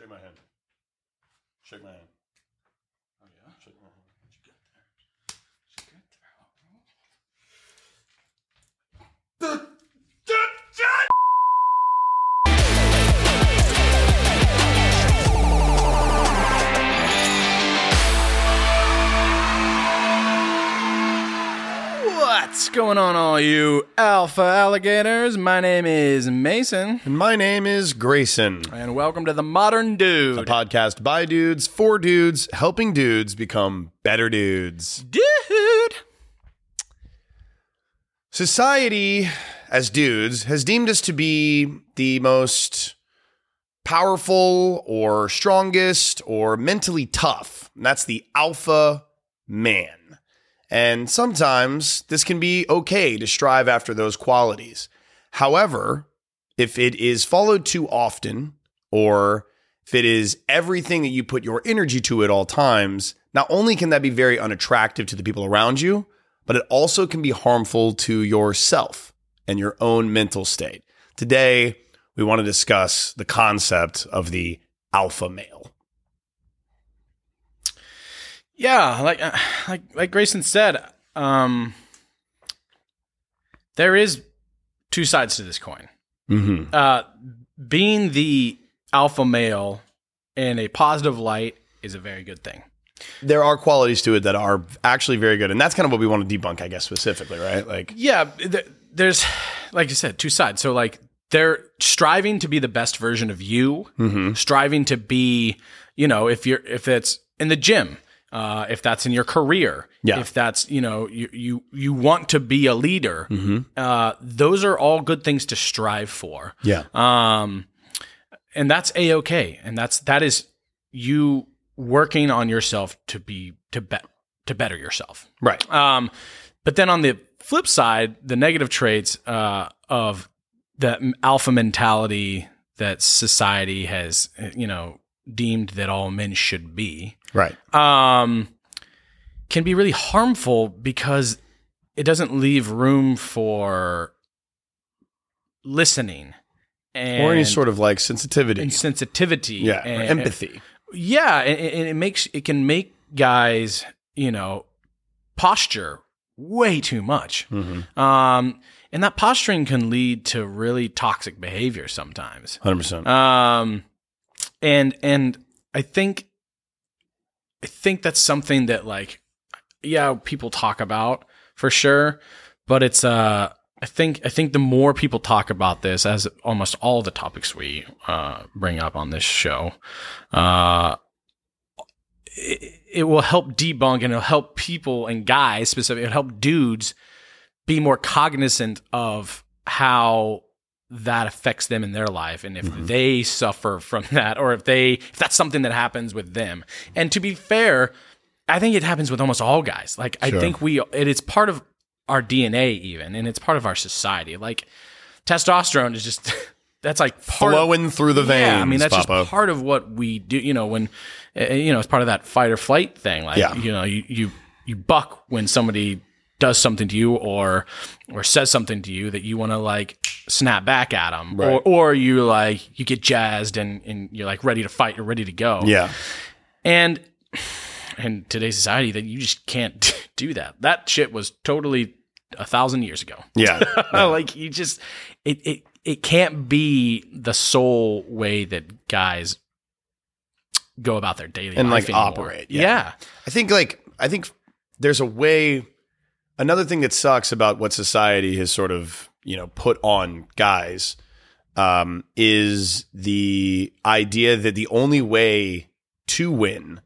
Shake my hand. Shake my hand. Oh yeah. Shake my hand. Going on, all you alpha alligators? My name is Mason, And my name is Grayson. and welcome to the Modern Dude. A podcast by dudes for dudes, helping dudes become better dudes. Dude. Society, as dudes, has deemed us to be the most powerful or strongest or mentally tough. And that's the alpha man. And sometimes this can be okay to strive after those qualities. However, if it is followed too often, or if it is everything that you put your energy to at all times, not only can that be very unattractive to the people around you, but it also can be harmful to yourself and your own mental state. Today, we want to discuss the concept of the alpha male. Yeah, like uh, like like Grayson said, um, there is two sides to this coin. Mm-hmm. Uh, being the alpha male in a positive light is a very good thing. There are qualities to it that are actually very good. And that's kind of what we want to debunk, I guess, specifically, right? Like, Yeah, th- there's like you said, two sides. So like they're striving to be the best version of you, mm-hmm. striving to be, you know, if you're if it's in the gym, uh, if that's in your career, Yeah. if that's you know you you you want to be a leader, Mm-hmm. uh, those are all good things to strive for. yeah. Um, and that's a okay, and that's that is you working on yourself to be to bet to better yourself. Right. Um, but then on the flip side, the negative traits uh, of the alpha mentality that society has, you know, deemed that all men should be, Right. um, can be really harmful because it doesn't leave room for listening and or any sort of like sensitivity. and sensitivity, yeah. and, empathy. yeah, and, and it makes it can make guys, you know, posture way too much. Mm-hmm. Um, and that posturing can lead to really toxic behavior sometimes. 100%. Um, and and I think I think that's something that like yeah, people talk about for sure, but it's uh I think I think the more people talk about this, as almost all the topics we uh, bring up on this show, uh, it, it will help debunk and it'll help people and guys specifically, it'll help dudes be more cognizant of how that affects them in their life and if Mhm. they suffer from that or if they if that's something that happens with them. And to be fair, I think it happens with almost all guys. Like I think we it is part of our DNA even and it's part of our society. Like testosterone is just that's like part of, Flowing through the veins, yeah, I mean that's Papa. just part of what we do. You know, when uh, you know it's part of that fight or flight thing. Like Yeah. you know, you you you buck when somebody does something to you or or says something to you that you want to like snap back at them, Right. or or you like you get jazzed and and you're like ready to fight, you're ready to go. yeah. and in today's society, that you just can't do that. That shit was totally a thousand years ago. Yeah. like you just it it it can't be the sole way that guys go about their daily And, life like, anymore. operate, yeah. Yeah. I think like I think there's a way another thing that sucks about what society has sort of, you know, put on guys um, is the idea that the only way to win,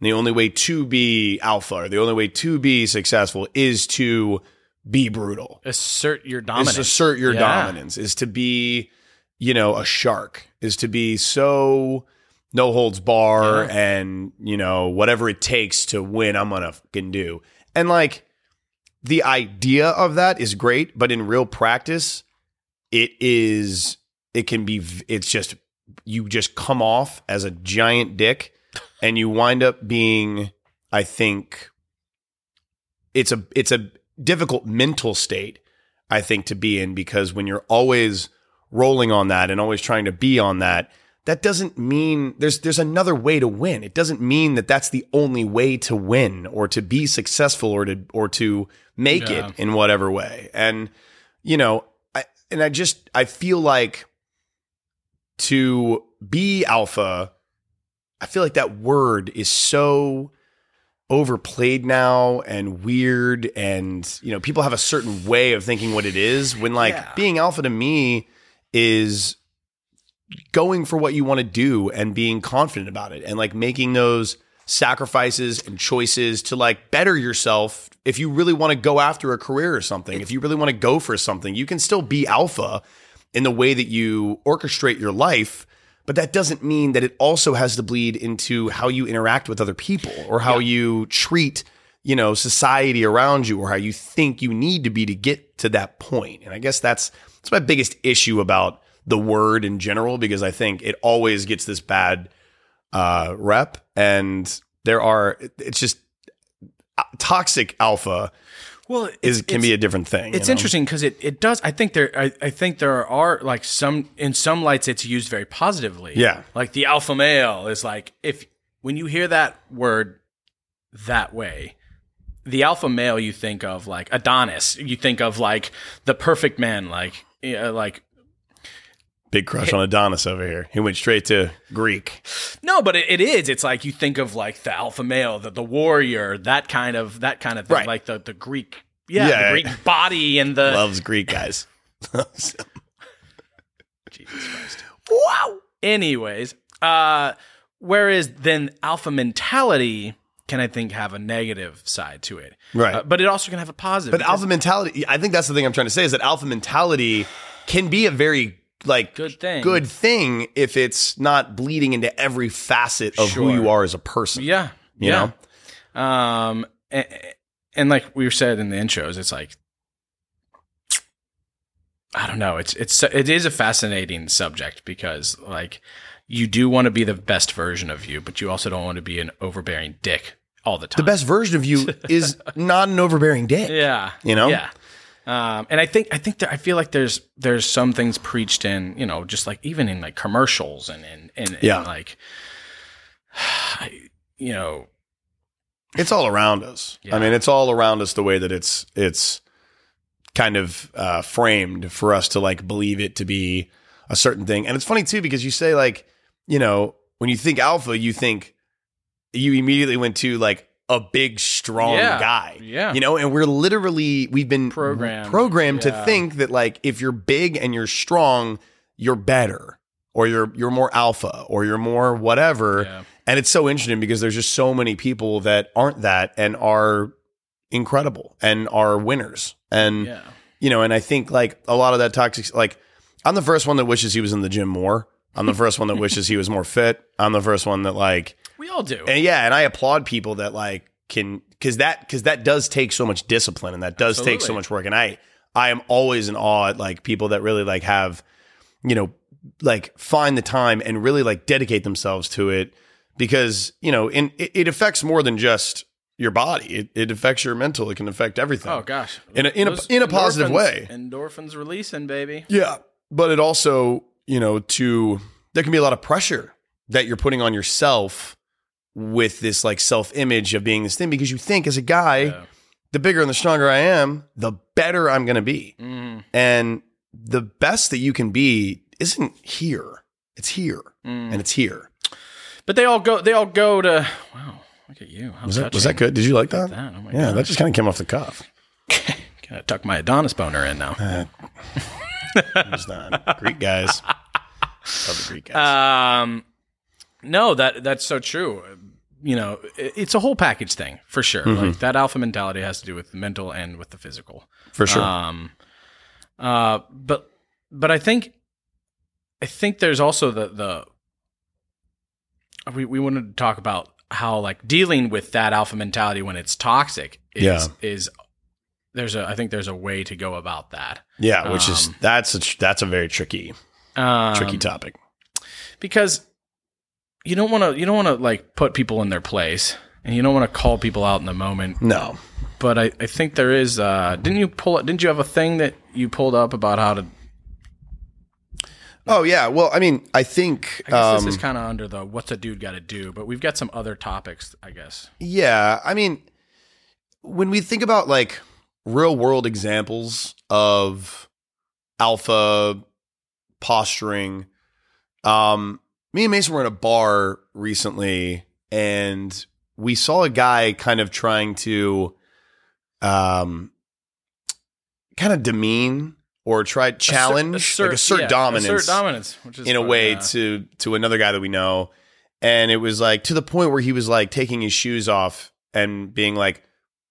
the only way to be alpha, or the only way to be successful is to be brutal. assert your dominance. to assert your Yeah. dominance, is to be, you know, a shark, is to be so no holds bar Yeah. and, you know, whatever it takes to win, I'm gonna fucking do. And like the idea of that is great, but in real practice, it is it can be it's just you just come off as a giant dick and you wind up being I think it's a it's a difficult mental state I think to be in because when you're always rolling on that and always trying to be on that that doesn't mean there's there's another way to win. It doesn't mean that that's the only way to win or to be successful or to or to make Yeah. it in whatever way. And you know, I and I just I feel like to be alpha, I feel like that word is so overplayed now and weird and you know people have a certain way of thinking what it is when like Yeah. being alpha to me is going for what you want to do and being confident about it and like making those sacrifices and choices to like better yourself if you really want to go after a career or something if you really want to go for something. You can still be alpha in the way that you orchestrate your life but that doesn't mean that it also has to bleed into how you interact with other people or how you treat you know society around you or how you think you need to be to get to that point. And i guess that's that's my biggest issue about the word in general because i think it always gets this bad uh rep and there are it's just uh, toxic alpha Well, is can be a different thing It's you know? interesting because it, it does. I think there. I, I think there are like some in some lights it's used very positively. Yeah. like the alpha male is like if when you hear that word that way, the alpha male you think of like Adonis. You think of like the perfect man. Like yeah, like big crush on adonis over here he went straight to greek no, but it, it is. It's like you think of like the alpha male, the the warrior, that kind of that kind of thing. Right. Like the the Greek. Yeah, Yeah. the Greek body and the loves greek guys Jesus Christ. wow Anyways, uh, whereas then alpha mentality can I think have a negative side to it, Right. Uh, but it also can have a positive. But alpha mentality, I think that's the thing I'm trying to say is that alpha mentality can be a very like Good thing. good thing if it's not bleeding into every facet of who you are as a person. yeah, You yeah. Um, and, and like we said in the intros, it's like I don't know. It's it's it is a fascinating subject because like you do want to be the best version of you, but you also don't want to be an overbearing dick all the time. The best version of you is not an overbearing dick. Yeah. You know? Yeah. Um, and I think I think that I feel like there's there's some things preached in you know just like even in like commercials and and and, Yeah. and like you know It's all around us. Yeah. I mean, it's all around us the way that it's it's kind of uh, framed for us to like believe it to be a certain thing. And it's funny too because you say like, you know, when you think alpha, you think you immediately went to like a big strong Yeah. guy. Yeah. You know, and we're literally we've been Programmed. programmed to think that like if you're big and you're strong, you're better or you're you're more alpha or you're more whatever. Yeah. And it's so interesting because there's just so many people that aren't that and are incredible and are winners. And yeah you know, and I think like a lot of that toxic like I'm the first one that wishes he was in the gym more. I'm the first one that wishes he was more fit. I'm the first one that like we all do and yeah, and I applaud people that like can because that because that does take so much discipline and that does take so much work. And I I am always in awe at like people that really like have you know like find the time and really like dedicate themselves to it because you know in it, it affects more than just your body. It, it affects your mental. It can affect everything. oh gosh In a- in a- in a positive way. endorphins releasing baby Yeah. But it also, you know, to there can be a lot of pressure that you're putting on yourself with this like self image of being this thing because you think as a guy, Yeah. the bigger and the stronger I am, the better I'm going to be. Mm, And the best that you can be isn't here. It's here mm. and it's here. but they all go they all go to wow look at you How Was that, was that good? Did you like that? that oh my yeah, god that just kind of came off the cuff. Gotta tuck my Adonis boner in now It's not. Greek guys. Love the Greek guys. Um, no, that that's so true. You know, it's a whole package thing for sure. Mm-hmm. Like that alpha mentality has to do with the mental and with the physical. For sure. Um, uh, but but I think I think there's also the the we we wanted to talk about how like dealing with that alpha mentality when it's toxic is Yeah. is there's a I think there's a way to go about that. yeah, which is um, that's a tr- that's a very tricky Um, tricky topic. because you don't want to you don't want to like put people in their place and you don't want to call people out in the moment No. but I, I think there is uh didn't you pull didn't you have a thing that you pulled up about how to Oh yeah. Well, I mean, I think. I guess this um, is kind of under the what's a dude got to do, but we've got some other topics, I guess. Yeah, I mean, when we think about like real world examples of alpha posturing, um, me and Mason were in a bar recently, and we saw a guy kind of trying to, um, kind of demean or try challenge, like assert yeah, dominance assert dominance, which is in a way yeah. to to another guy that we know. And it was like to the point where he was like taking his shoes off and being like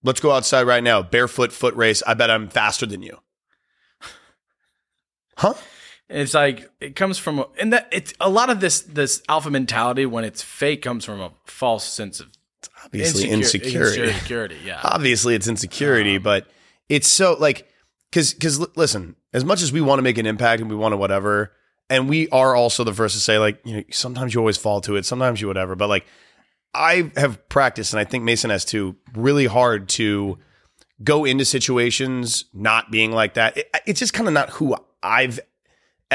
let's go outside right now. Barefoot foot race. I bet i'm faster than you. Huh It's like it comes from, a, and that it's a lot of this this alpha mentality when it's fake comes from a false sense of obviously insecure- insecurity Insecurity, yeah. obviously it's insecurity um, but it's so like because because listen as much as we want to make an impact and we want to whatever and we are also the first to say like you know sometimes you always fall to it sometimes you whatever but like i have practiced and i think mason has too really hard to go into situations not being like that it, it's just kind of not who i've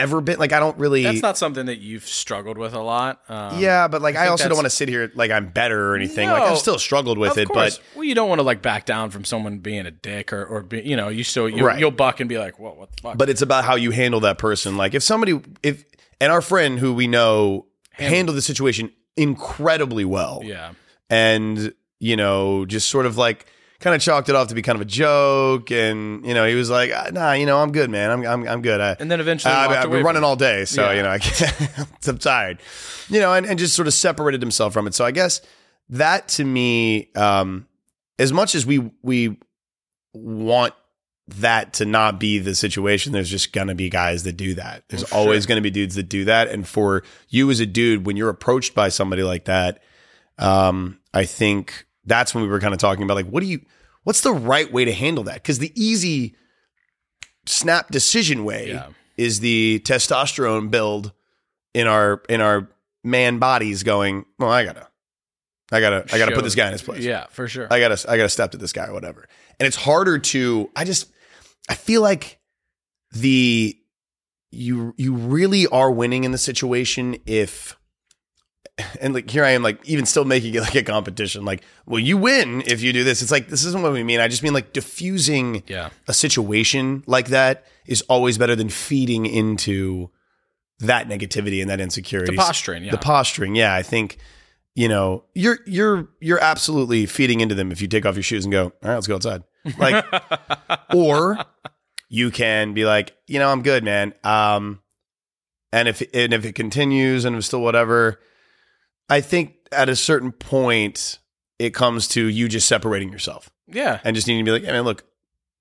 ever been like i don't really That's not something that you've struggled with a lot. Um, yeah but like i, think also don't want to sit here like i'm better or anything like i've still struggled with it course. but well, you don't want to like back down from someone being a dick or or be, you know you still you'll, Right. you'll buck and be like, whoa, what the fuck? but it's about how you handle that person. Like if somebody, if and our friend who we know handled the situation incredibly well, yeah, and you know, just sort of like kind of chalked it off to be kind of a joke, and you know, he was like, "Ah, "Nah, you know, I'm good, man. I'm I'm, I'm good." I, and then eventually I, walked I've away been running all day, so Yeah. you know, I can't, I'm tired. You know, and, and just sort of separated himself from it. So I guess that to me, um, as much as we we want that to not be the situation, there's just gonna be guys that do that. There's always gonna be dudes that do that. And for you as a dude, when you're approached by somebody like that, um, I think that's when we were kind of talking about like, what do you, what's the right way to handle that? Because the easy snap decision way Yeah. is the testosterone build in our in our man bodies going, well, I gotta, I gotta, I gotta put this guy in his place. Yeah, for sure. I gotta I gotta step to this guy or whatever. And it's harder to I just I feel like the you you really are winning in the situation if and like here I am like even still making it like a competition. Like, well, you win if you do this. It's like this isn't what we mean. I just mean like diffusing yeah, a situation like that is always better than feeding into that negativity and that insecurity. the posturing. Yeah, The posturing, yeah. I think you know you're you're you're absolutely feeding into them if you take off your shoes and go, all right, let's go outside. Like, or you can be like, you know, I'm good, man. Um, and if and if it continues and it's still whatever, I think at a certain point it comes to you just separating yourself yeah, and just needing to be like, hey man, look,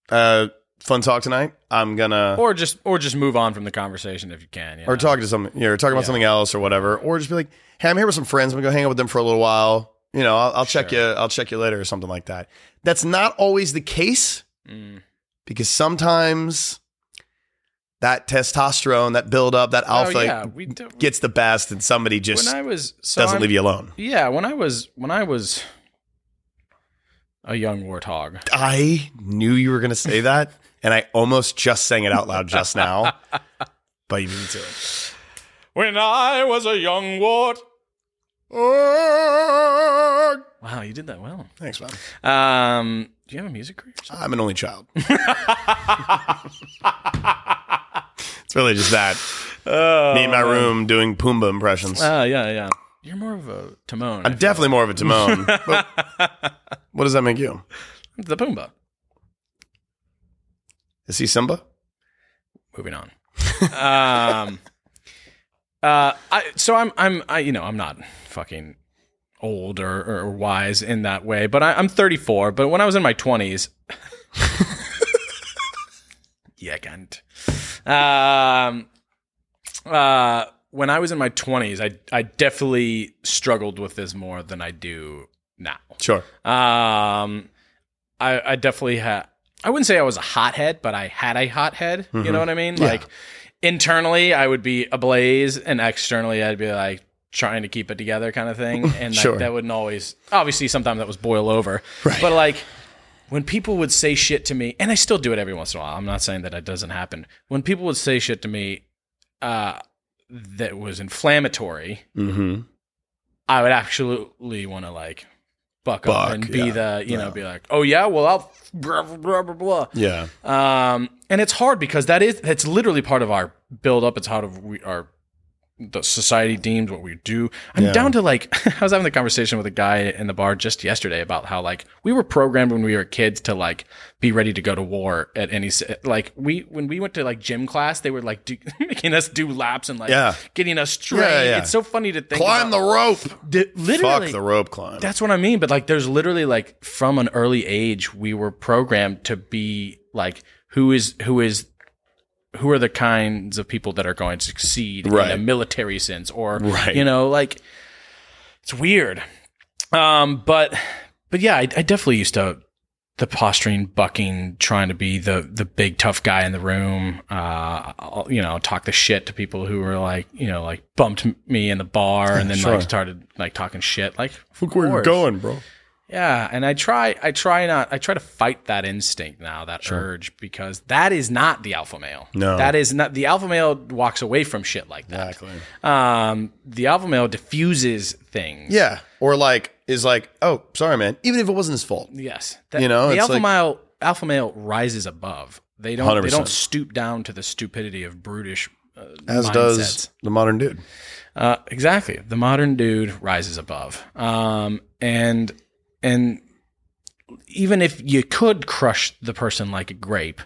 uh, fun talk tonight. I'm gonna or just or just move on from the conversation if you can. you or know? talking to some, you know, or talking about Yeah. something else or whatever, or just be like, "Hey, I'm here with some friends. I'm gonna go hang out with them for a little while. You know, I'll, I'll check you. I'll check you later or something like that." That's not always the case Mm. because sometimes that testosterone, that build up, that alpha oh, yeah, we do, gets the best, and somebody just when I was so doesn't I'm- leave you alone. Yeah, when I was when I was a young warthog. I knew you were gonna say that, and I almost just sang it out loud just now, but you beat me to it. When I was a young wart. Wow, you did that well. Thanks, man. Um, do you have a music career? or? I'm an only child. it's really just that. Me in my room doing Pumbaa impressions. Oh, yeah, yeah. You're more of a Timon. I'm definitely more of a Timon. but what does that make you? the Pumbaa. Is he Simba? Moving on. um, uh, I so I'm I'm I you know I'm not fucking old or, or wise in that way, but I, I'm 34. But when I was in my 20s, yeah, can't. Um, uh, when I was in my 20s, I I definitely struggled with this more than I do now. Sure. Um, I, I definitely had. I wouldn't say I was a hothead, but I had a hothead. You know what I mean? Yeah. Like internally, I would be ablaze, and externally, I'd be like trying to keep it together, kind of thing. And Sure. that, that wouldn't always. Obviously, sometimes that was boil over. Right. But like when people would say shit to me, and I still do it every once in a while. I'm not saying that it doesn't happen. When people would say shit to me, uh, that was inflammatory, Mm-hmm. I would absolutely want to like buck, up and be yeah. the you know be like, oh yeah, well I'll blah blah blah blah. Yeah. Um, and it's hard because that is that's literally part of our build up. It's how of we our the society deems what we do. I'm Yeah. down to like I was having a conversation with a guy in the bar just yesterday about how like we were programmed when we were kids to like be ready to go to war at any like we when we went to like gym class they were like do, making us do laps and like Yeah. getting us trained. Yeah, yeah. It's so funny to think Climb the rope. the literally Fuck the rope climb. that's what I mean. But like, there's literally like from an early age, we were programmed to be like, who is who is who are the kinds of people that are going to succeed Right. in a military sense, or Right. you know, like it's weird. Um, but but yeah, I, I definitely used to the posturing, bucking, trying to be the the big tough guy in the room. Uh, I'll, you know, talk the shit to people who were like, you know, like bumped me in the bar, and then sure. like started like talking shit. Like, Look where you're going, bro. Yeah, and I try, I try not, I try to fight that instinct now, that urge, because that is not the alpha male. No. that is not the alpha male. Walks away from shit like that. Exactly. Um, the alpha male diffuses things. Yeah. Or like is like, oh, sorry, man. Even if it wasn't his fault. Yes, That- You know, the alpha like- male, alpha male rises above. They don't, they 100%. they don't stoop down to the stupidity of brutish. Uh, As mindsets. does the modern dude. Uh, exactly. The modern dude rises above. Um, and and even if you could crush the person like a grape,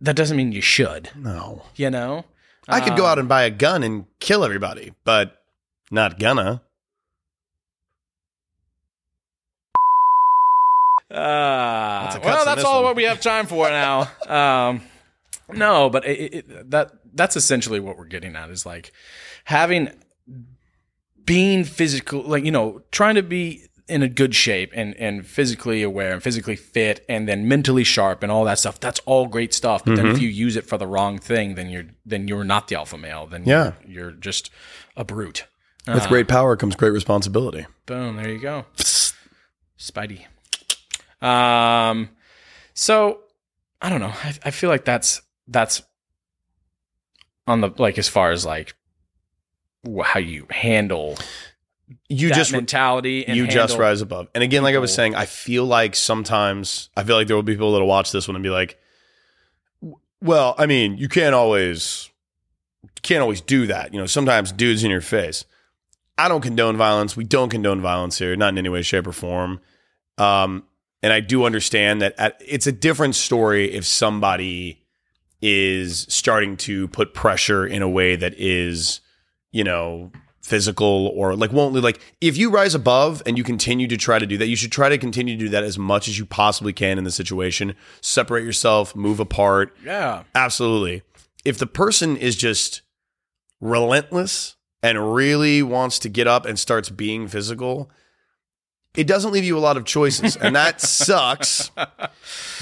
that doesn't mean you should. No. You know. I could go Um, out and buy a gun and kill everybody, but not gonna. Uh, That's a well, that's all one. what we have time for now. um, no, but it, it, that that's essentially what we're getting at is like having being physical, like you know, trying to be in a good shape and and physically aware and physically fit and then mentally sharp and all that stuff. That's all great stuff. But then Mm-hmm. if you use it for the wrong thing, then you're then you're not the alpha male. Then Yeah. you're, you're just a brute. With great power comes great responsibility. Boom, there you go. Spidey. Um so I don't know. I, I feel like that's that's on the like as far as like how you handle You just mentality and you just rise above. And again, like I was saying, I feel like sometimes I feel like there will be people that'll watch this one and be like, "Well, I mean, you can't always can't always do that. You know, sometimes dudes in your face." I don't condone violence. We don't condone violence here, not in any way, shape, or form. Um, and I do understand that at, it's a different story if somebody is starting to put pressure in a way that is, you know, physical or like won't like if you rise above and you continue to try to do that, you should try to continue to do that as much as you possibly can in the situation. Separate yourself, move apart. Yeah. Absolutely. If the person is just relentless and really wants to get up and starts being physical, it doesn't leave you a lot of choices. And that sucks.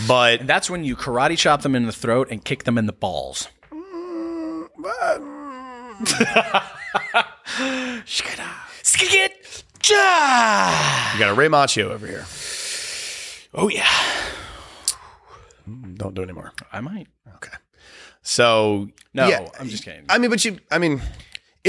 But And that's when you karate chop them in the throat and kick them in the balls. Mm, mm. Skigit! Ja! you got a Ray Macho over here. Oh yeah. Don't do it anymore. I might. Okay. So No, yeah, I'm just kidding. I mean, but you, I mean,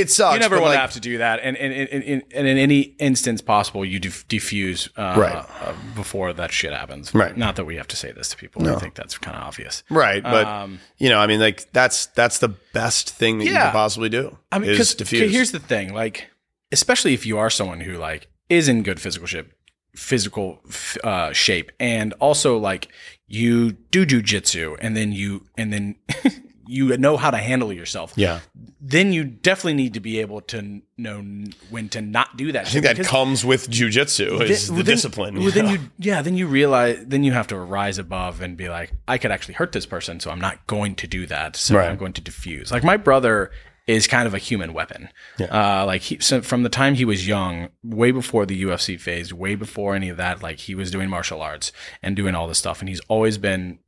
it sucks. you never want like, to have to do that, and and, and, and, and in any instance possible, you def- diffuse uh, Right. uh, before that shit happens. Right. Not that we have to say this to people. I think that's kind of obvious. right? But Um, you know, I mean, like that's that's the best thing that you Yeah. can possibly do. I mean, is because here's the thing, like, especially if you are someone who like is in good physical shape, physical f- uh, shape, and also like you do jujitsu, and then you and then you know how to handle yourself. yeah, Then you definitely need to be able to know when to not do that. I think that comes with jujitsu is the discipline. Well, then you, yeah, then you realize, then you have to rise above and be like, I could actually hurt this person, so I'm not going to do that. So Right. I'm going to diffuse. Like my brother is kind of a human weapon. Uh, like he, so from the time he was young, way before the UFC phase, way before any of that, like he was doing martial arts and doing all this stuff, and he's always been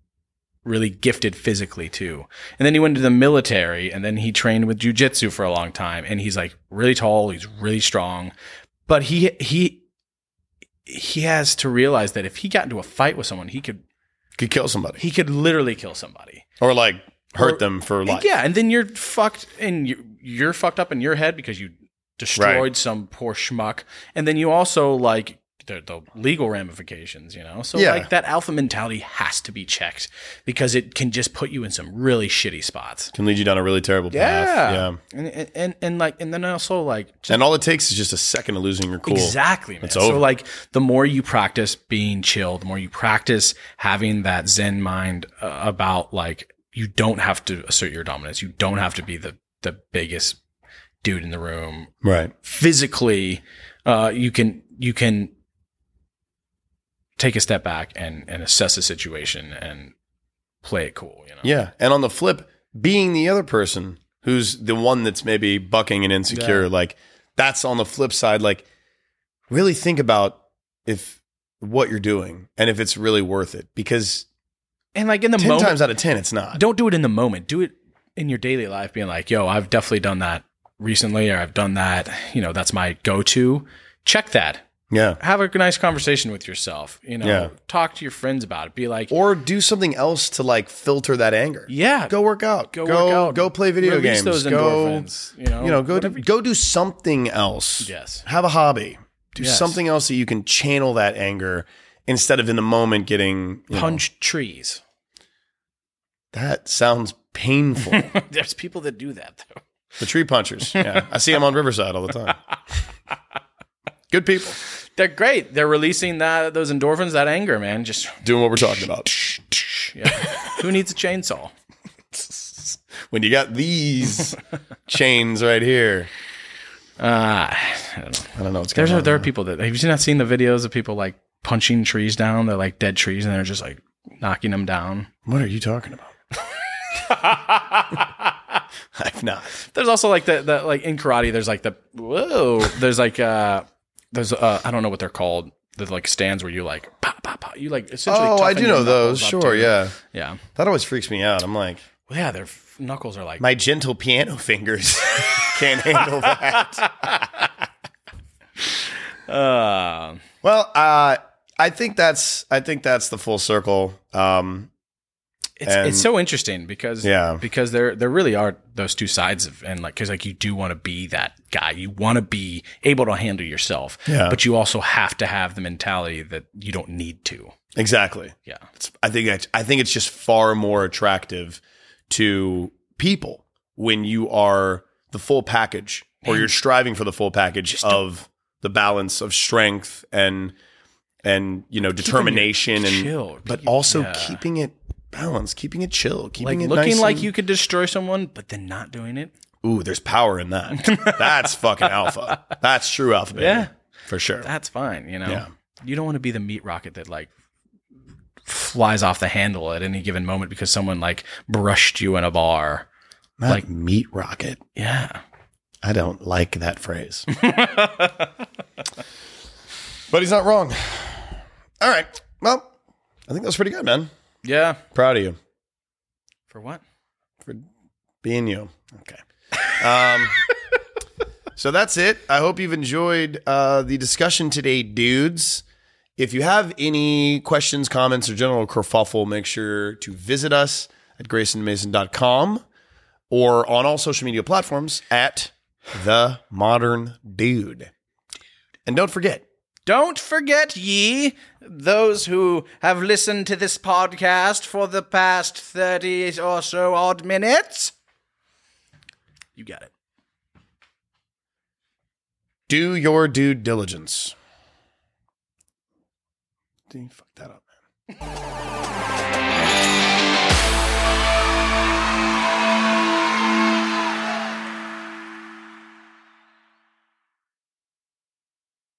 really gifted physically too. And then he went to the military and then he trained with jujitsu for a long time. And he's like really tall, he's really strong. But he he he has to realize that if he got into a fight with someone, he could could kill somebody he could literally kill somebody. or like hurt Or- them for life. Yeah, and then you're fucked and you you're fucked up in your head because you destroyed Right. some poor schmuck, and then you also like the, the legal ramifications, you know. So Yeah. like that alpha mentality has to be checked because it can just put you in some really shitty spots. Can lead you down a really terrible path. Yeah. and, and and and like and then also like And all it takes is just a second of losing your cool. Exactly, man. It's so like the more you practice being chill, the more you practice having that zen mind uh, about like you don't have to assert your dominance. You don't have to be the the biggest dude in the room. Right. Physically, uh, you can you can take a step back and and assess the situation and play it cool. You know. Yeah. And on the flip, being the other person who's the one that's maybe bucking and insecure, Yeah. like that's on the flip side. Like, really think about if what you're doing and if it's really worth it. Because And like in the 10 moment, times out of 10, it's not. don't do it in the moment. Do it in your daily life, being like, yo, I've definitely done that recently, or I've done that. You know, that's my go to. Check that. Yeah. Have a nice conversation with yourself. You know, Yeah. talk to your friends about it. Be like, Or do something else to like filter that anger. yeah, Go work out. go, Go, work out. Go play video Release games. those go, endorphins. You know, you know, go do, go do something else. Yes. Have a hobby. Do Yes. something else that you can channel that anger instead of in the moment getting know, Punch trees. That sounds painful. There's people that do that though. the tree punchers. Yeah, I see them on Riverside all the time. Good people They're great. They're releasing that those endorphins, that anger, man. Just doing what we're talking about. yeah. Who needs a chainsaw? When you got these chains right here, Uh, I don't know. I don't know what's There's going on. there are people that have you not seen the videos of people like punching trees down? They're like dead trees and they're just like knocking them down. What are you talking about? I've not. There's also like the, the like in karate. There's like the whoa. There's like uh there's uh I don't know what they're called. The like stands where you like pop pop pop. You like essentially. Oh, I do know those. Sure, yeah. yeah. That always freaks me out. I'm like, Well, yeah, their f- knuckles are like my gentle piano fingers can't handle that. uh Well, uh, I think that's I think that's the full circle. Um, it's And- it's so interesting because Yeah. because there there really are those two sides of and like because like you do want to be that guy you want to be able to handle yourself Yeah. but you also have to have the mentality that you don't need to exactly. yeah It's, I think it's, I think it's just far more attractive to people when you are the full package, or you're striving for the full package of the balance of strength and and you know determination and chill. but also yeah. keeping it balanced, keeping it chill, like keeping it looking nice like and- you could destroy someone but then not doing it Ooh, there's power in that. That's fucking alpha. That's true alpha. Baby, Yeah. for sure. that's fine you know Yeah. you don't want to be the meat rocket that like flies off the handle at any given moment because someone like brushed you in a bar Not like- meat rocket. yeah I don't like that phrase. but he's not wrong. All right. Well, I think that was pretty good, man. Yeah Proud of you for what for being you. Okay. Um, so that's it. I hope you've enjoyed uh, the discussion today, dudes. If you have any questions, comments, or general kerfuffle, make sure to visit us at graysonmason.com or on all social media platforms at The Modern Dude. And don't forget, Don't forget, ye, those who have listened to this podcast for the past 30 or so odd minutes. You got it. do your due diligence. You fucked that up, man.